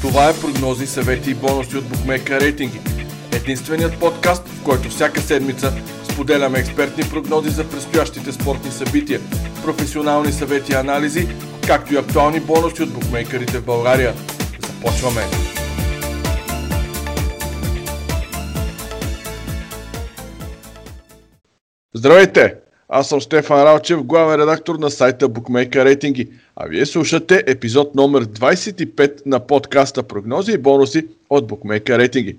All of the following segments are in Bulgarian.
Това е прогнози, съвети и бонуси от Букмека рейтинги. Единственият подкаст, в който всяка седмица споделяме експертни прогнози за предстоящите спортни събития, професионални съвети и анализи, както и актуални бонуси от букмейкерите в България. Започваме! Здравейте! Аз съм Стефан Ралчев, главен редактор на сайта Bookmaker Рейтинги, а вие слушате епизод номер 25 на подкаста Прогнози и бонуси от Bookmaker Рейтинги.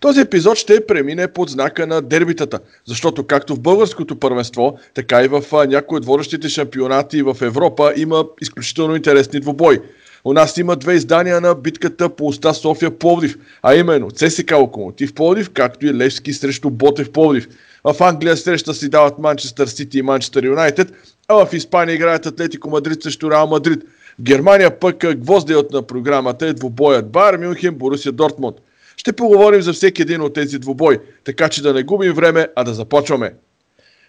Този епизод ще премине под знака на дербитата, защото както в българското първенство, така и в някои от водещите шампионати в Европа има изключително интересни двубои. У нас има две издания на битката по уста София Пловдив, а именно ЦСК Локомотив Пловдив, както и Левски срещу Ботев Пловдив. В Англия среща си дават Манчестър Сити и Манчестър Юнайтед, а в Испания играят Атлетико Мадрид срещу Реал Мадрид. В Германия пък гвоздият на програмата е двубоят Бар Мюнхен Борусия Дортмунд. Ще поговорим за всеки един от тези двубой, така че да не губим време, а да започваме.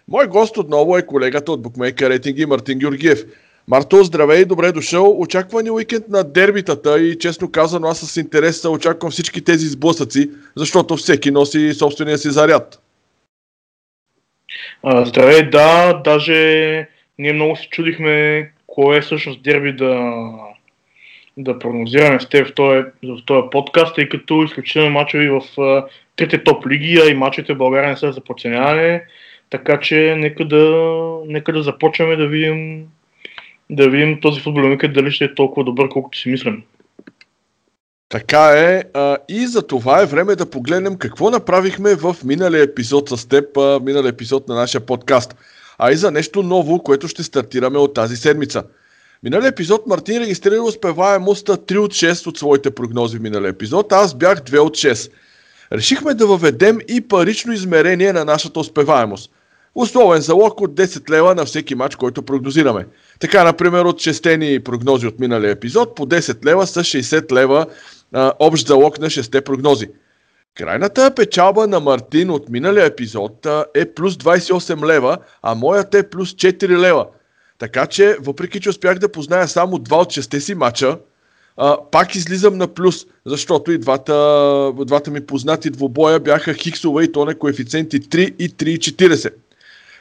Мой гост отново е колегата от букмейка рейтинги Мартин Георгиев. Марто, здравей, добре дошъл. Очаквани уикенд на дербитата и честно казано аз с интерес очаквам всички тези сблъсъци, защото всеки носи собствения си заряд. Здравей, да, даже ние много се чудихме кое е всъщност дерби да, да прогнозираме с теб в този, в този подкаст, тъй като изключително мачове в трите топ лиги, а и мачовете в България не са за подценяване, така че нека да, нека да започваме да видим, да видим този футболен дали ще е толкова добър, колкото си мислим. Така е. А, и за това е време да погледнем какво направихме в миналия епизод с теб, а, миналия епизод на нашия подкаст. А и за нещо ново, което ще стартираме от тази седмица. Миналия епизод Мартин регистрира успеваемостта 3 от 6 от своите прогнози в миналия епизод, аз бях 2 от 6. Решихме да въведем и парично измерение на нашата успеваемост. Условен залог от 10 лева на всеки матч, който прогнозираме. Така, например, от честени прогнози от миналия епизод, по 10 лева са 60 лева а, общ залог на 6 прогнози. Крайната печалба на Мартин от миналия епизод е плюс 28 лева, а моята е плюс 4 лева. Така че, въпреки че успях да позная само два от 6 си мача, а, пак излизам на плюс, защото и двата, двата ми познати двобоя бяха хиксове и то на коефициенти 3 и 3,40.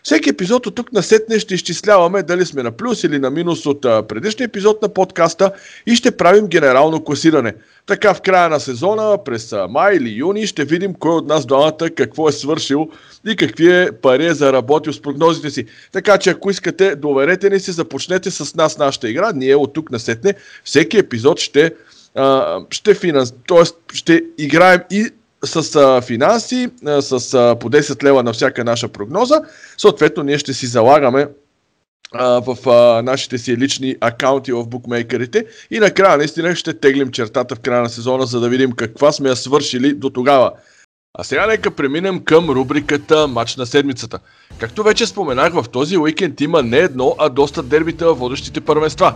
Всеки епизод от тук на сетне ще изчисляваме дали сме на плюс или на минус от предишния епизод на подкаста и ще правим генерално класиране. Така в края на сезона, през май или юни, ще видим кой от нас двамата какво е свършил и какви е пари е заработил с прогнозите си. Така че ако искате, доверете ни се, започнете с нас нашата игра. Ние от тук на сетне всеки епизод ще ще, финанс... Тоест, ще играем и с а, финанси, а, с а, по 10 лева на всяка наша прогноза. Съответно, ние ще си залагаме а, в а, нашите си лични акаунти в букмейкерите и накрая наистина ще теглим чертата в края на сезона, за да видим каква сме я свършили до тогава. А сега нека преминем към рубриката Матч на седмицата. Както вече споменах, в този уикенд има не едно, а доста дербита в водещите първенства.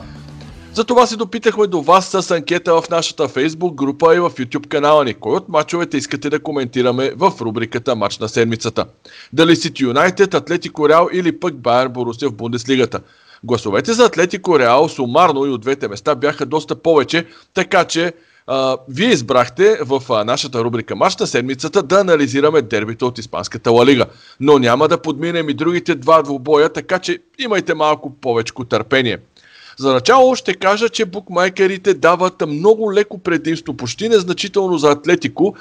Затова се допитахме до вас с анкета в нашата Facebook група и в YouTube канала ни. Кой от мачовете искате да коментираме в рубриката Мач на седмицата? Дали Сити Юнайтед, Атлетико Реал или пък Байер Борусия в Бундеслигата? Гласовете за Атлетико Реал сумарно и от двете места бяха доста повече, така че а, вие избрахте в а, нашата рубрика Мач на седмицата да анализираме дербито от Испанската Ла Лига. Но няма да подминем и другите два двубоя, така че имайте малко повече търпение. За начало ще кажа, че букмайкерите дават много леко предимство, почти незначително за Атлетико,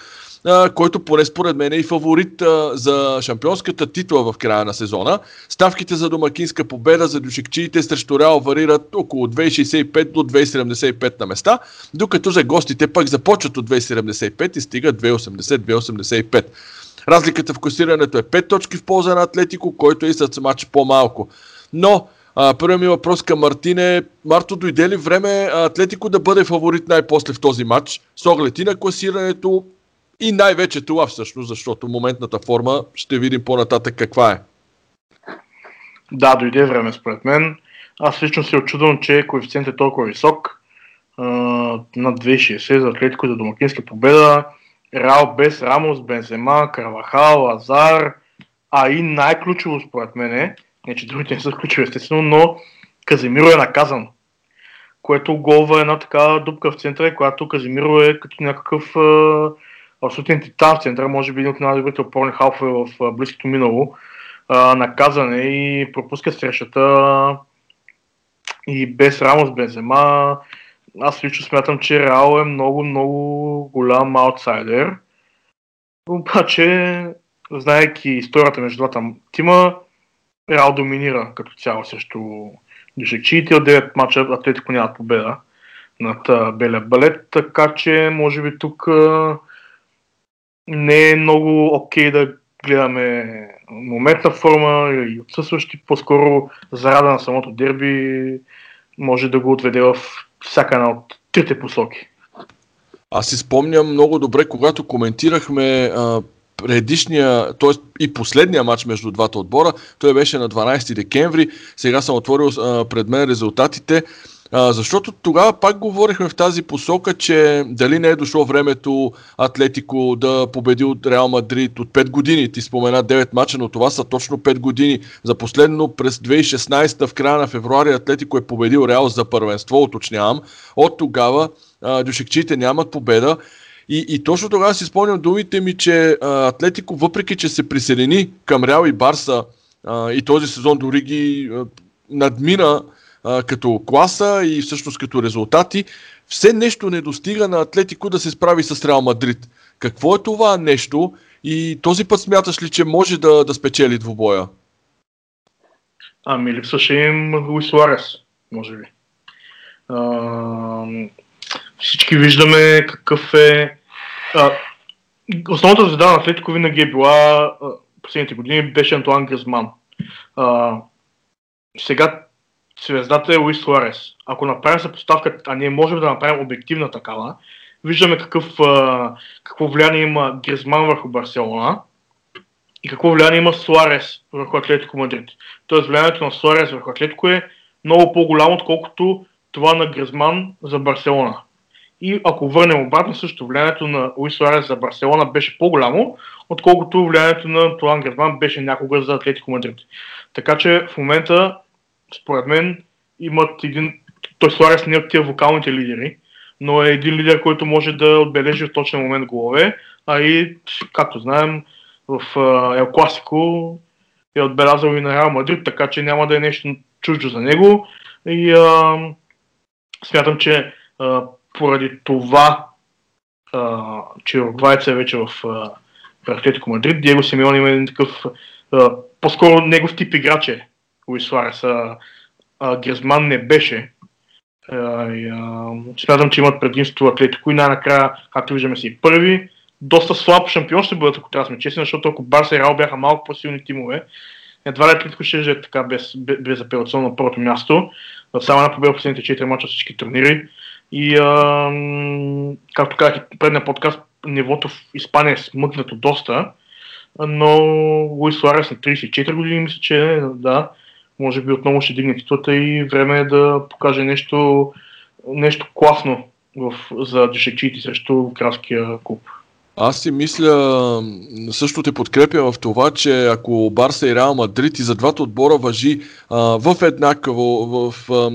който поне според мен е и фаворит за шампионската титла в края на сезона. Ставките за домакинска победа за дюшикчиите срещу Реал варират около 2,65 до 2,75 на места, докато за гостите пък започват от 2,75 и стигат 2,80-2,85. Разликата в класирането е 5 точки в полза на Атлетико, който е и с матч по-малко. Но а, първият ми въпрос към Мартин е, Марто, дойде ли време Атлетико да бъде фаворит най-после в този матч, с оглед и на класирането и най-вече това всъщност, защото моментната форма ще видим по-нататък каква е. Да, дойде време според мен. Аз лично се очудвам, че коефициент е толкова висок. над 2,60 за Атлетико за домакинска победа. Реал без Рамос, Бензема, Карвахал, Лазар, а и най-ключово според мен е, не че другите не са ключови естествено, но Каземиро е наказан, което голва една така дупка в центъра, която Казимиро е като някакъв абсолютен титан в центъра, може би един от най-добрите опорни халфове в близкото минало, а, наказане и пропуска срещата и без Рамос Бензема. Аз лично смятам, че Реал е много, много голям аутсайдер. Обаче, знаеки историята между двата тима, Реал доминира като цяло срещу Дюшекчиите от 9 мача Атлетико нямат победа над Белия балет, така че може би тук не е много окей okay да гледаме моментна форма и отсъстващи, по-скоро зарада на самото дерби може да го отведе в всяка една от трите посоки. Аз си спомням много добре, когато коментирахме а, предишния, т.е. и последния матч между двата отбора. Той беше на 12 декември. Сега съм отворил а, пред мен резултатите. А, защото тогава пак говорихме в тази посока, че дали не е дошло времето Атлетико да победи от Реал Мадрид от 5 години. Ти спомена 9 мача, но това са точно 5 години. За последно през 2016 в края на февруари Атлетико е победил Реал за първенство, уточнявам. От тогава дюшекчите нямат победа. И, и точно тогава си спомням думите ми, че а, Атлетико, въпреки че се присъедини към Реал и Барса а, и този сезон дори ги а, надмина а, като класа и всъщност като резултати, все нещо не достига на Атлетико да се справи с Реал Мадрид. Какво е това нещо и този път смяташ ли, че може да, да спечели двубоя? Ами липсваше им Луис Ларес, може би. А, всички виждаме какъв е основната звезда на Атлетико винаги е била а, последните години беше Антуан Гризман. А, сега звездата е Луис Суарес. Ако направим съпоставка, а ние можем да направим обективна такава, виждаме какъв, а, какво влияние има Гризман върху Барселона и какво влияние има Суарес върху Атлетико Мадрид. Тоест влиянието на Суарес върху Атлетико е много по-голямо, отколкото това на Гризман за Барселона. И ако върнем обратно, също влиянието на Луис Суарес за Барселона беше по-голямо, отколкото влиянието на Туан Гризман беше някога за Атлетико Мадрид. Така че в момента, според мен, имат един... Той Суарес не е от тия вокалните лидери, но е един лидер, който може да отбележи в точен момент голове, а и, както знаем, в Ел Класико е отбелязал и на Реал Мадрид, така че няма да е нещо чуждо за него. И а, смятам, че а, поради това, а, че Уругвайец е вече в Атлетико Мадрид, Диего Симеон има един такъв, а, по-скоро негов тип играч е Луис Суарес. А, а, Грезман не беше. Смятам, че имат предимство Атлетико и най-накрая, както виждаме си първи, доста слаб шампион ще бъдат, ако трябва да сме честни, защото ако Барса и Реал бяха малко по-силни тимове, едва ли Атлетико ще е така без, без апелационно на първото място. Само една победа последните 4 мача всички турнири. И а, както казах и предния подкаст, нивото в Испания е смъкнато доста, но Луис Суарес на 34 години мисля, че да, може би отново ще дигне титлата и време е да покаже нещо, нещо класно в, за дешечите срещу кралския клуб. Аз си мисля, също те подкрепя в това, че ако Барса и Реал Мадрид и за двата отбора въжи а, в еднакво, в, в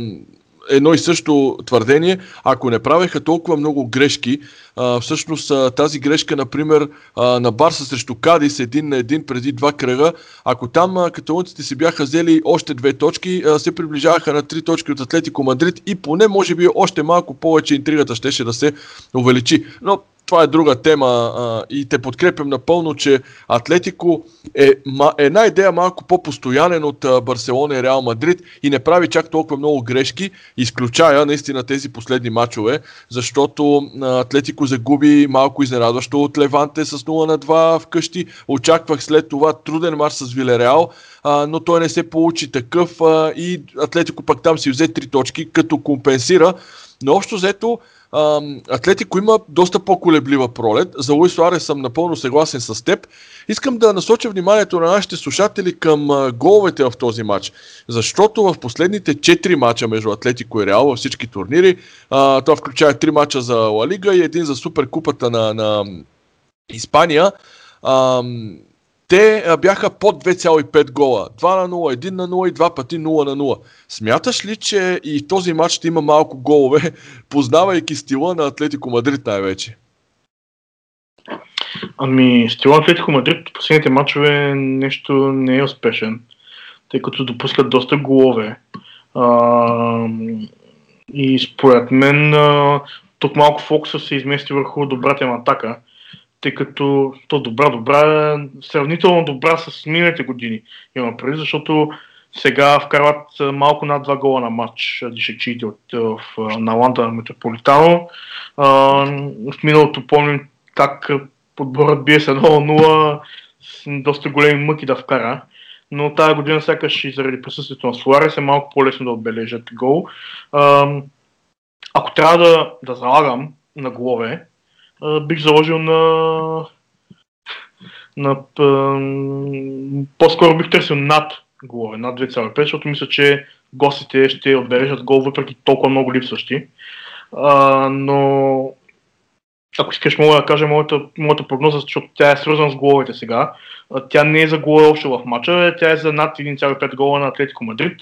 едно и също твърдение, ако не правеха толкова много грешки, а, всъщност а, тази грешка, например, а, на Барса срещу Кадис един на един преди два кръга, ако там каталунците си бяха взели още две точки, а, се приближаваха на три точки от Атлетико Мадрид и поне може би още малко повече интригата щеше да се увеличи. Но това е друга тема а, и те подкрепям напълно, че Атлетико е ма, една идея малко по-постоянен от а, Барселона и Реал Мадрид и не прави чак толкова много грешки, изключая наистина тези последни матчове, защото а, Атлетико загуби малко изненадващо от Леванте с 0 на 2 вкъщи. Очаквах след това труден матч с Вилереал, а, но той не се получи такъв а, и Атлетико пак там си взе три точки, като компенсира. Но общо взето Атлетико има доста по-колеблива пролет. За Луис Суарес съм напълно съгласен с теб. Искам да насоча вниманието на нашите слушатели към головете в този матч. Защото в последните 4 мача между Атлетико и Реал във всички турнири, а, това включая 3 мача за Ла Лига и един за Суперкупата на, на Испания, а, те бяха под 2,5 гола. 2 на 0, 1 на 0 и 2 пъти 0 на 0. Смяташ ли, че и този матч ще има малко голове, познавайки стила на Атлетико Мадрид най-вече? Ами, стила на Атлетико Мадрид последните матчове нещо не е успешен, тъй като допускат доста голове. А, и според мен тук малко фокуса се измести върху добрата им атака, тъй като то добра, добра, сравнително добра с миналите години има преди, защото сега вкарват малко над два гола на матч дишечиите от, в, на Ланда Метрополитано. А, в миналото помним как подборът бие с 1-0 с доста големи мъки да вкара. Но тази година сякаш и заради присъствието на Суарес е малко по-лесно да отбележат гол. А, ако трябва да, да залагам на голове, бих заложил на, на по-скоро бих търсил над голове, над 2,5, защото мисля, че гостите ще отбележат гол въпреки толкова много липсващи. А, но ако искаш, мога да кажа моята, моята прогноза, защото тя е свързана с головете сега. Тя не е за гола още в матча, тя е за над 1,5 гола на Атлетико Мадрид.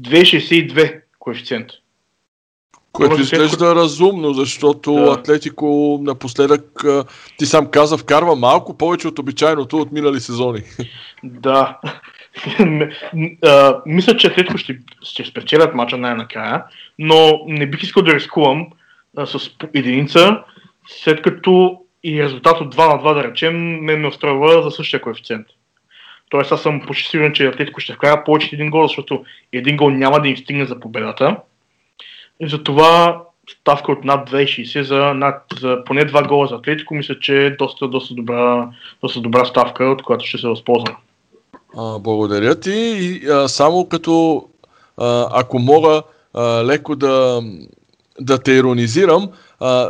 2,62 коефициент. Което изглежда е разумно, защото да. Атлетико напоследък, ти сам каза, вкарва малко повече от обичайното от минали сезони. Да. Мисля, че Атлетико ще, ще спечелят мача най-накрая, но не бих искал да рискувам с единица, след като и резултат от 2 на 2, да речем, ме ме устроива за същия коефициент. Тоест аз съм почти сигурен, че Атлетико ще вкара повече един гол, защото един гол няма да им стигне за победата. Затова ставка от над 2,60 за, над, за поне 2 гола за Атлетико, мисля, че е доста, доста, добра, доста добра ставка, от която ще се възползвам. Благодаря ти. И, а, само като, а, ако мога а, леко да, да те иронизирам,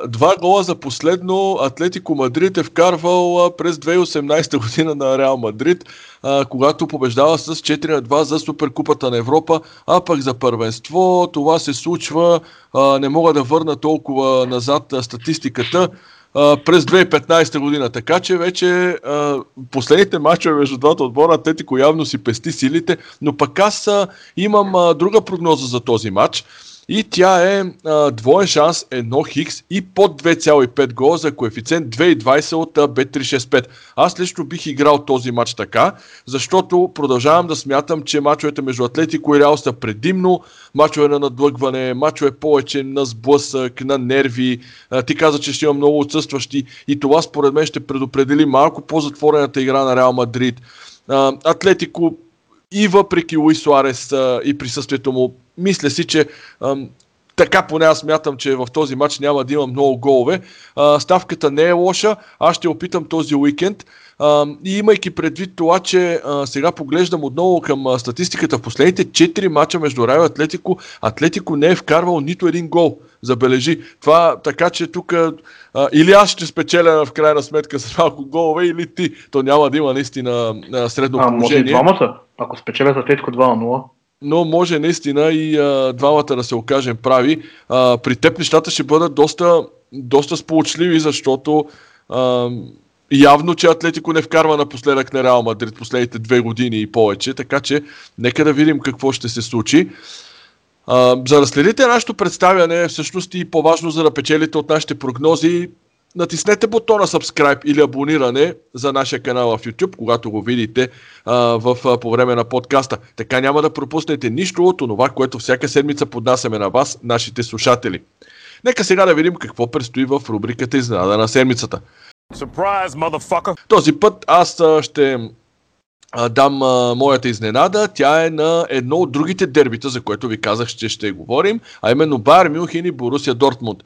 два гола за последно Атлетико Мадрид е вкарвал през 2018 година на Реал Мадрид, а, когато побеждава с 4 на 2 за Суперкупата на Европа, а пък за първенство това се случва, а, не мога да върна толкова назад а, статистиката, през 2015 година. Така че вече а, последните мачове между двата отбора Атлетико явно си пести силите, но пък аз а, имам друга прогноза за този матч. И тя е а, двоен шанс 1 хикс и под 2,5 гола за коефициент 2,20 от B365. Аз лично бих играл този матч така, защото продължавам да смятам, че мачовете между Атлетико и Реал са предимно мачове на надлъгване, мачове повече на сблъсък, на нерви. А, ти каза, че ще има много отсъстващи и това според мен ще предопредели малко по-затворената игра на Реал Мадрид. Атлетико и въпреки Луис Суарес а, и присъствието му, мисля си, че а, така поне аз мятам, че в този матч няма да има много голове. А, ставката не е лоша. Аз ще опитам този уикенд. А, и имайки предвид това, че а, сега поглеждам отново към а, статистиката в последните 4 мача между Райо и Атлетико, Атлетико не е вкарвал нито един гол. Забележи. Това така, че тук или аз ще спечеля в крайна сметка с малко голове, или ти. То няма да има наистина средно а, положение. Може и двамата, ако спечелят Атлетико 2 0 но може наистина и а, двамата да се окажем прави. А, при теб нещата ще бъдат доста, доста сполучливи, защото а, явно, че Атлетико не вкарва напоследък на Реал Мадрид последните две години и повече, така че нека да видим какво ще се случи. А, за да следите нашето представяне, всъщност и по-важно за да печелите от нашите прогнози, натиснете бутона subscribe или абониране за нашия канал в YouTube, когато го видите а, в, а, по време на подкаста. Така няма да пропуснете нищо от това, което всяка седмица поднасяме на вас, нашите слушатели. Нека сега да видим какво предстои в рубриката Изненада на седмицата. Surprise, Този път аз ще а, дам а, моята изненада. Тя е на едно от другите дербита, за което ви казах, че ще говорим, а именно Байер Мюнхен и Борусия Дортмунд.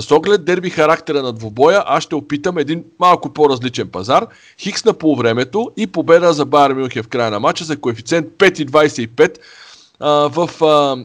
С оглед дерби характера на двубоя, аз ще опитам един малко по-различен пазар. Хикс на полувремето и победа за Байер Мюнхен в края на матча за коефициент 5,25 в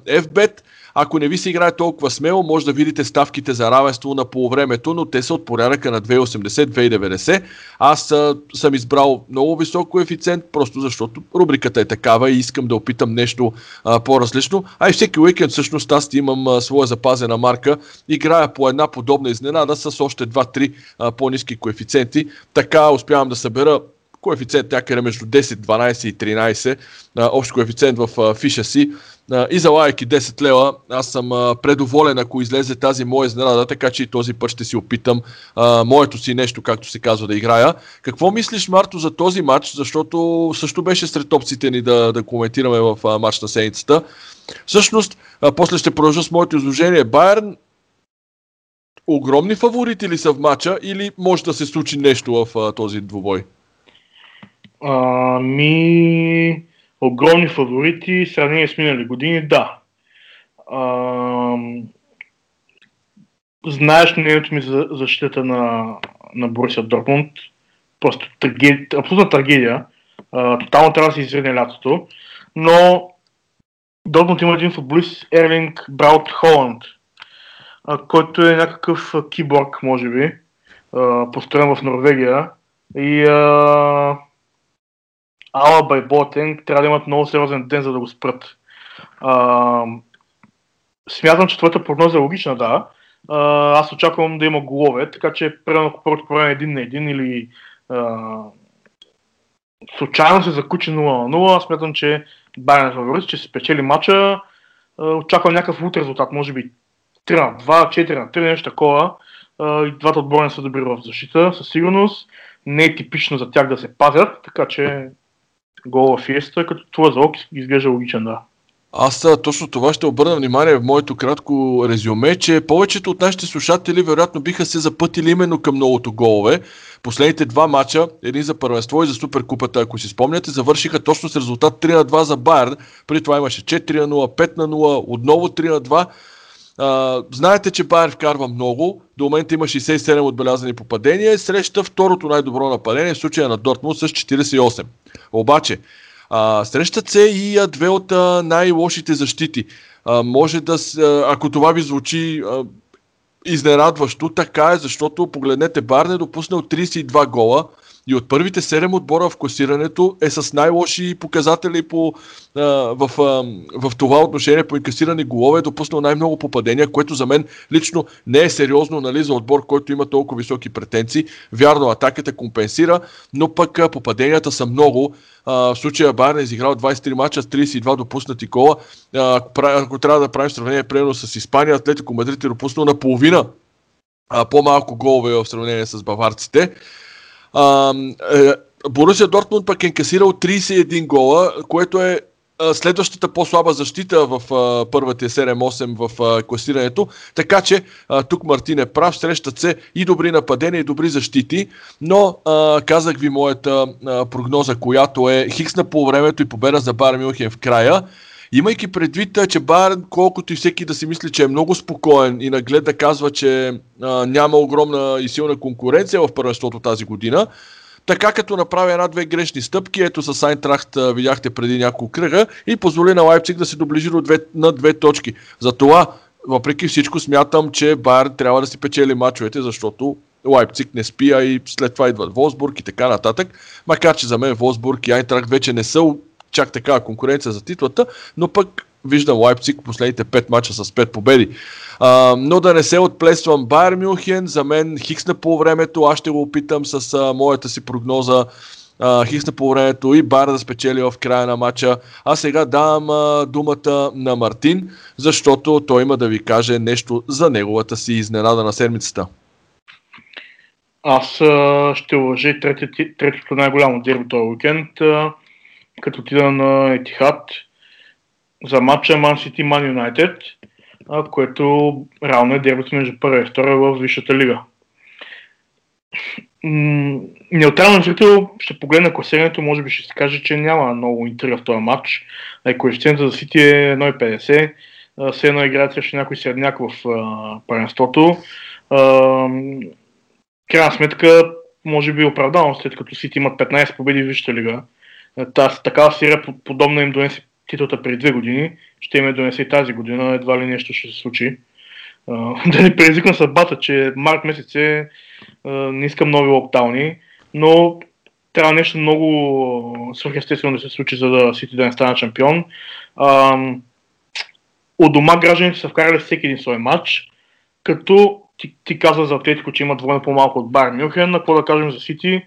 FBET. Ако не ви се играе толкова смело, може да видите ставките за равенство на полувремето, но те са от порядъка на 2,80-2,90. Аз а, съм избрал много висок коефициент, просто защото рубриката е такава и искам да опитам нещо а, по-различно. А и всеки уикенд всъщност аз имам а, своя запазена марка. Играя по една подобна изненада с още 2-3 по-низки коефициенти. Така успявам да събера коефициент някъде между 10, 12 и 13, а, общ коефициент в фиша си. А, и за лайки 10 лева, аз съм предоволен ако излезе тази моя изненада, така че и този път ще си опитам моето си нещо, както се казва, да играя. Какво мислиш, Марто, за този матч, защото също беше сред опциите ни да, да коментираме в матч на седмицата. Всъщност, после ще продължа с моето изложение. Байерн огромни фаворити ли са в матча или може да се случи нещо в а, този двубой? А, ми... Огромни фаворити, сравнение с минали години, да. А, знаеш мнението ми за защита на, на Борисия Дортмунд. Просто трагедия, абсолютна трагедия. А, тотално трябва да се извине лятото. Но Дортмунд има един футболист, Ерлинг Браут Холанд, който е някакъв киборг, може би, построен в Норвегия. И а, Ала Байботен трябва да имат много сериозен ден, за да го спрат. А, смятам, че твоята прогноза е логична, да. А, аз очаквам да има голове, така че примерно ако първото по време един на един или а, случайно се закучи 0 на 0, смятам, че Байерн е фаворит, се спечели матча. Очаквам някакъв лут резултат, може би 3 на 2, 4 на 3, нещо такова. И двата отбора не са добри в защита, със сигурност. Не е типично за тях да се пазят, така че гол в Фиеста, като това залог изглежда логичен, да. Аз точно това ще обърна внимание в моето кратко резюме, че повечето от нашите слушатели вероятно биха се запътили именно към многото голове. Последните два мача, един за първенство и за суперкупата, ако си спомняте, завършиха точно с резултат 3 на 2 за Байерн. При това имаше 4 на 0, 5 на 0, отново 3 на 2. А, знаете, че Байер вкарва много. До момента има 67 отбелязани попадения. Среща второто най-добро нападение в случая на Дортмунд с 48. Обаче, а, срещат се и а, две от а, най-лошите защити. А, може да, ако това ви звучи а, изненадващо, така е, защото погледнете, Барн е допуснал 32 гола, и от първите 7 отбора в класирането е с най-лоши показатели по, а, в, а, в това отношение по инкасирани голове, е допуснал най-много попадения, което за мен лично не е сериозно нали, за отбор, който има толкова високи претенции. Вярно, атаката компенсира, но пък а, попаденията са много. А, в случая Байерн е изиграл 23 мача с 32 допуснати кола. Ако трябва да правим сравнение примерно с Испания, Атлетико Мадрид е допуснал наполовина а, по-малко голове в сравнение с баварците. Е, Борусия Дортмунд пък е инкасирал 31 гола, което е следващата по-слаба защита в а, първите 7-8 в класирането. Така че тук Мартин е прав, срещат се и добри нападения, и добри защити, но казах ви моята прогноза, която е Хикс на полувремето и победа за Бар Мюнхен в края. Имайки предвид, че Байерн, колкото и всеки да си мисли, че е много спокоен и наглед да казва, че а, няма огромна и силна конкуренция в първенството тази година, така като направи една-две грешни стъпки, ето с Айнтрахт видяхте преди няколко кръга и позволи на Лайпциг да се доближи до две, на две точки. Затова, въпреки всичко, смятам, че Байерн трябва да си печели мачовете, защото Лайпциг не спи, а и след това идват Волсбург и така нататък. Макар, че за мен Волсбург и Айнтрахт вече не са чак такава конкуренция за титлата, но пък виждам Лайпциг последните 5 мача с 5 победи. А, но да не се отплествам Байер Мюнхен, за мен Хикс на по времето, аз ще го опитам с а, моята си прогноза. Uh, Хикс на по времето и Байер да спечели в края на матча. А сега давам а, думата на Мартин, защото той има да ви каже нещо за неговата си изненада на седмицата. Аз а, ще уважи третото най-голямо дерби този уикенд. А, като отида на Етихат за матча Man City Man United, което реално е дербито между първа и втора в Висшата лига. Неутрален зрител ще погледне класирането, може би ще се каже, че няма много интрига в този матч. Коефициентът за Сити е 1,50. Все едно играят срещу някой средняк в паренството. Крайна сметка, може би е оправдано, след като Сити имат 15 победи в Висшата лига Таз, такава серия, подобна им донесе титлата преди две години, ще им е донесе и тази година, едва ли нещо ще се случи. да не предизвикна съдбата, че март месец е, не искам нови локтауни, но трябва нещо много свърхестествено да се случи, за да Сити да не стане шампион. от дома гражданите са вкарали всеки един свой матч, като ти, ти каза за Атлетико, че имат двойно по-малко от Бар Мюнхен, а какво да кажем за Сити,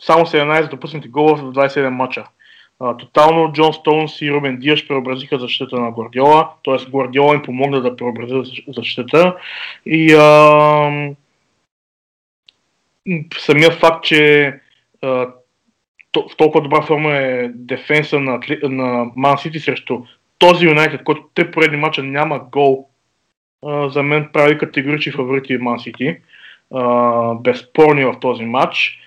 само 17 допуснати гола в 27 мача. А, тотално Джон Стоунс и Рубен Диаш преобразиха защита на Гвардиола, т.е. Гвардиола им помогна да преобрази защита. И а, самия факт, че а, в толкова добра форма е дефенса на, на Ман Сити срещу този Юнайтед, който те поредни мача няма гол, а, за мен прави категорични фаворити Ман Сити. Безспорни в този матч.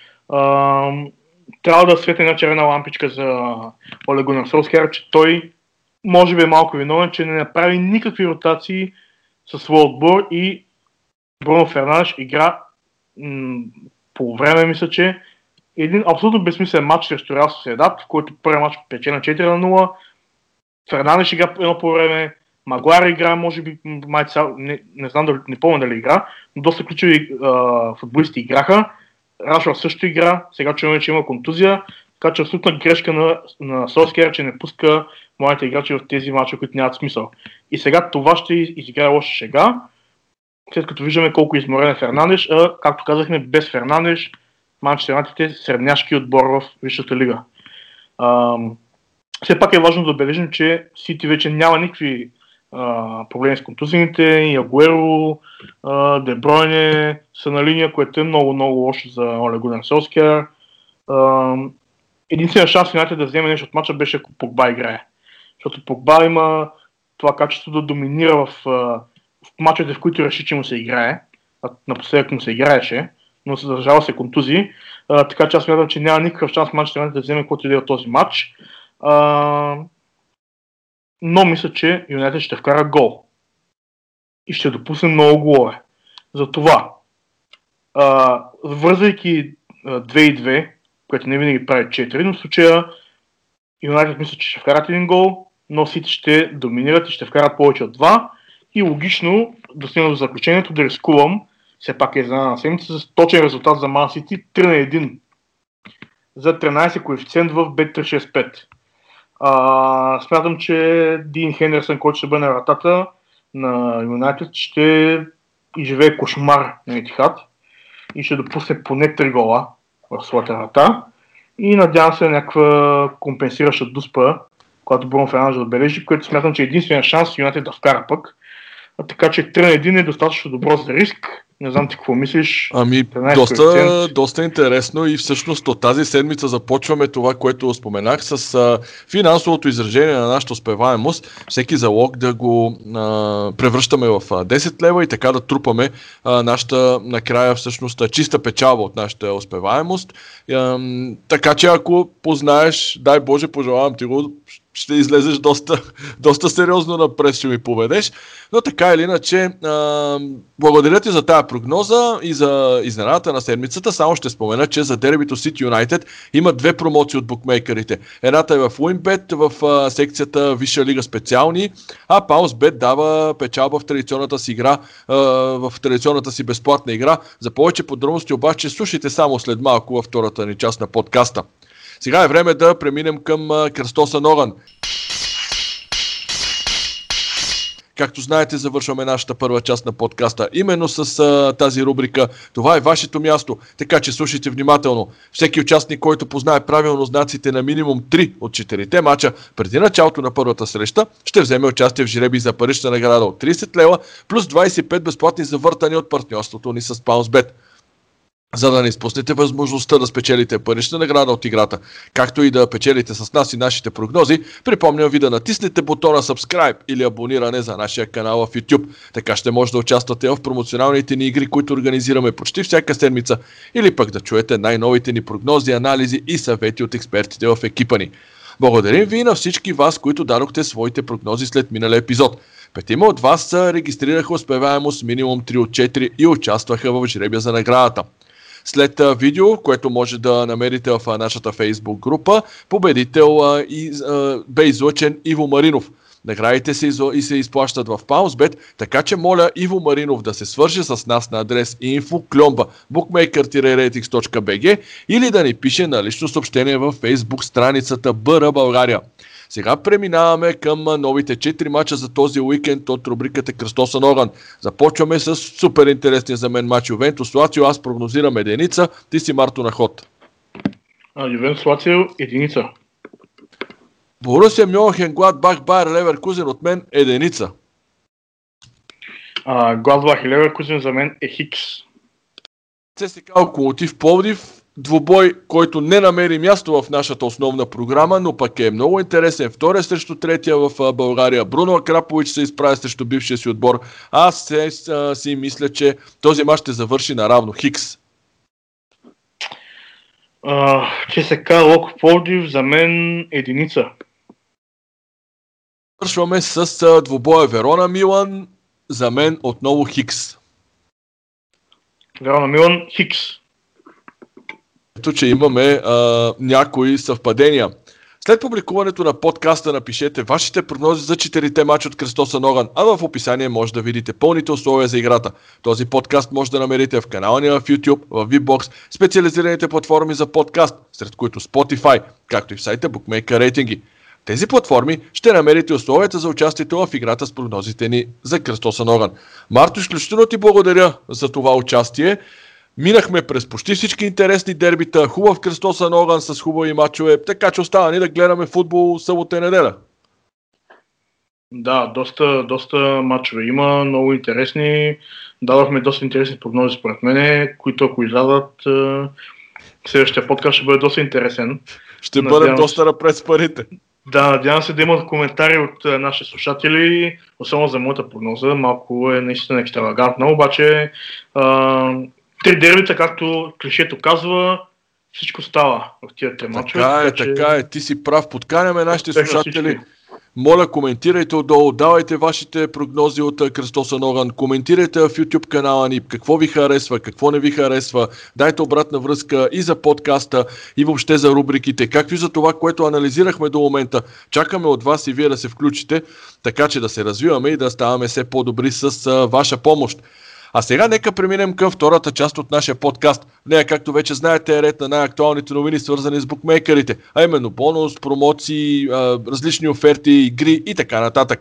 Трябва да светне една червена лампичка за Оле Гунар че той може би е малко виновен, че не направи никакви ротации със своя отбор и Бруно Фернандеш игра м- по време, мисля, че един абсолютно безсмислен матч срещу Реал Соседат, в който първи матч пече на 4 на 0. Фернандеш игра едно по време, Магуар игра, може би, май, не, не знам дали, не помня дали игра, но доста ключови а, футболисти играха. Рашвар също игра, сега чуваме, че има контузия, така че абсолютна грешка на, на Солскер, че не пуска моите играчи в тези мачове, които нямат смисъл. И сега това ще изиграе лоша шега, след като виждаме колко изморен е Фернандеш, а както казахме, без Фернандеш, Манчестър е средняшки отбор в Висшата лига. А, все пак е важно да отбележим, че Сити вече няма никакви проблеми с контузините, и Агуеро, Дебройне са на линия, което е много, много лошо за Оле Гунер Солскер. Единственият шанс Юнайтед да вземе нещо от мача беше ако Погба играе. Защото Погба има това качество да доминира в, в мачовете, в които реши, че му се играе. Напоследък му се играеше, но се се контузии. А, така че аз смятам, че няма никакъв шанс Манчестър да вземе който и да е от този матч. А, но мисля, че Юнайтед ще вкара гол. И ще допусне много голове. Затова, а, вързвайки 2 и 2, което не винаги прави 4, но в случая Юнайтед мисля, че ще вкарат един гол, но Сити ще доминират и ще вкарат повече от 2. И логично да стигна до заключението да рискувам, все пак е за една седмица, с точен резултат за Man City 3 на 1 за 13 коефициент в Bet365. А, смятам, че Дин Хендерсън, който ще бъде на вратата на Юнайтед, ще изживее кошмар на Етихат и ще допусне поне 3 гола в своята врата. И надявам се някаква компенсираща дуспа, когато Бруно Фернандес отбележи, което смятам, че е единствения шанс Юнайтед да вкара пък. А, така че 3 на 1 е достатъчно добро за риск не знам ти какво мислиш. Ами, доста, доста интересно и всъщност от тази седмица започваме това, което споменах с а, финансовото изражение на нашата успеваемост. Всеки залог да го а, превръщаме в а, 10 лева и така да трупаме а, нашата накрая всъщност чиста печалба от нашата успеваемост. А, така че ако познаеш, дай Боже, пожелавам ти го, ще излезеш доста, доста сериозно напред, ще ми поведеш. Но така или иначе, а, благодаря ти за тази прогноза и за изненадата на седмицата. Само ще спомена, че за дербито City United има две промоции от букмейкерите. Едната е в Winbet, в а, секцията Висша лига специални, а PausBet дава печалба в традиционната си игра, а, в традиционната си безплатна игра. За повече подробности обаче слушайте само след малко във втората ни част на подкаста. Сега е време да преминем към Кръстоса Ноган. Както знаете, завършваме нашата първа част на подкаста именно с а, тази рубрика. Това е вашето място, така че слушайте внимателно. Всеки участник, който познае правилно знаците на минимум 3 от 4 мача преди началото на първата среща, ще вземе участие в жреби за парична награда от 30 лева плюс 25 безплатни завъртани от партньорството ни с PounceBet за да не изпуснете възможността да спечелите парична награда от играта, както и да печелите с нас и нашите прогнози, припомням ви да натиснете бутона Subscribe или абониране за нашия канал в YouTube. Така ще може да участвате в промоционалните ни игри, които организираме почти всяка седмица, или пък да чуете най-новите ни прогнози, анализи и съвети от експертите в екипа ни. Благодарим ви на всички вас, които дадохте своите прогнози след миналия епизод. Петима от вас регистрираха успеваемост минимум 3 от 4 и участваха в жребия за наградата. След видео, което може да намерите в нашата фейсбук група, победител бе излъчен Иво Маринов. Наградите се и се изплащат в PounceBet, така че моля Иво Маринов да се свърже с нас на адрес info bookmaker-ratings.bg или да ни пише на лично съобщение в Facebook страницата БР България. Сега преминаваме към новите 4 мача за този уикенд от рубриката Кръстосан огън. Започваме с супер интересния за мен матч Ювентус Лацио. Аз прогнозирам единица, ти си Марто на ход. Ювентус Лацио единица. Борусия Мюнхен, Гладбах, Байер, Леверкузен от мен единица. Гладбах и Леверкузен за мен е Хикс. ЦСКА Локомотив Пловдив, двубой, който не намери място в нашата основна програма, но пък е много интересен. Втория срещу третия в България. Бруно Акрапович се изправя срещу бившия си отбор. Аз се, а, си мисля, че този мач ще завърши наравно. Хикс. ЧСК Локо Пловдив за мен единица. Свършваме с двубоя Верона Милан. За мен отново Хикс. Верона Милан Хикс. Ето, че имаме а, някои съвпадения. След публикуването на подкаста напишете вашите прогнози за четирите мача от Кръстоса Ноган, а в описание може да видите пълните условия за играта. Този подкаст може да намерите в канала ни в YouTube, в VBOX, специализираните платформи за подкаст, сред които Spotify, както и в сайта Bookmaker рейтинги. Тези платформи ще намерите условията за участието в играта с прогнозите ни за Кръстоса Ноган. Марто, изключително ти благодаря за това участие. Минахме през почти всички интересни дербита, хубав кръстосан огън с хубави мачове, така че остава ни да гледаме футбол събота и неделя. Да, доста, доста мачове има, много интересни. Дадохме доста интересни прогнози според мен, които ако излязат, следващия подкаст ще бъде доста интересен. Ще Надявам бъдем доста напред с парите. Да, надявам се да имат коментари от нашите слушатели, особено за моята прогноза. Малко е наистина екстравагантно, обаче а, три дербита, както клишето казва, всичко става в тия три мачове. Така е, така, така е. Ти си прав. Подканяме нашите слушатели. Моля, коментирайте отдолу, давайте вашите прогнози от Кръстоса Ноган, коментирайте в YouTube канала ни, какво ви харесва, какво не ви харесва, дайте обратна връзка и за подкаста, и въобще за рубриките, както и за това, което анализирахме до момента. Чакаме от вас и вие да се включите, така че да се развиваме и да ставаме все по-добри с ваша помощ. А сега нека преминем към втората част от нашия подкаст. нея, както вече знаете, е ред на най-актуалните новини, свързани с букмейкерите, а именно бонус, промоции, различни оферти, игри и така нататък.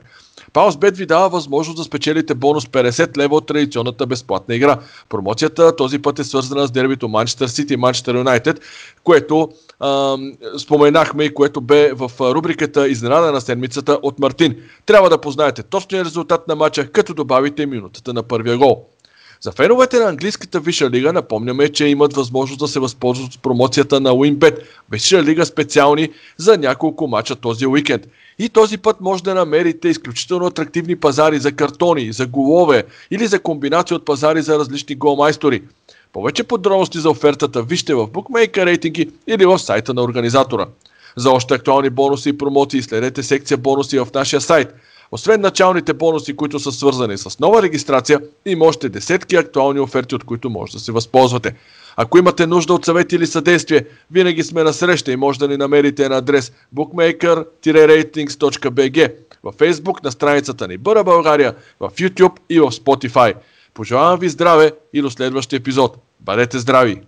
Паусбет ви дава възможност да спечелите бонус 50 лева от традиционната безплатна игра. Промоцията този път е свързана с дербито Манчестър Сити и Манчестър Юнайтед, което а, споменахме и което бе в рубриката Изненада на седмицата от Мартин. Трябва да познаете точния резултат на матча, като добавите минутата на първия гол. За феновете на английската Виша лига напомняме, че имат възможност да се възползват от промоцията на WinBet. Виша лига специални за няколко мача този уикенд. И този път може да намерите изключително атрактивни пазари за картони, за голове или за комбинация от пазари за различни голмайстори. Повече подробности за офертата вижте в Bookmaker рейтинги или в сайта на организатора. За още актуални бонуси и промоции следете секция бонуси в нашия сайт – освен началните бонуси, които са свързани с нова регистрация, има още десетки актуални оферти, от които може да се възползвате. Ако имате нужда от съвет или съдействие, винаги сме на среща и може да ни намерите на адрес bookmaker-ratings.bg в Facebook на страницата ни Бъра България, в YouTube и в Spotify. Пожелавам ви здраве и до следващия епизод. Бъдете здрави!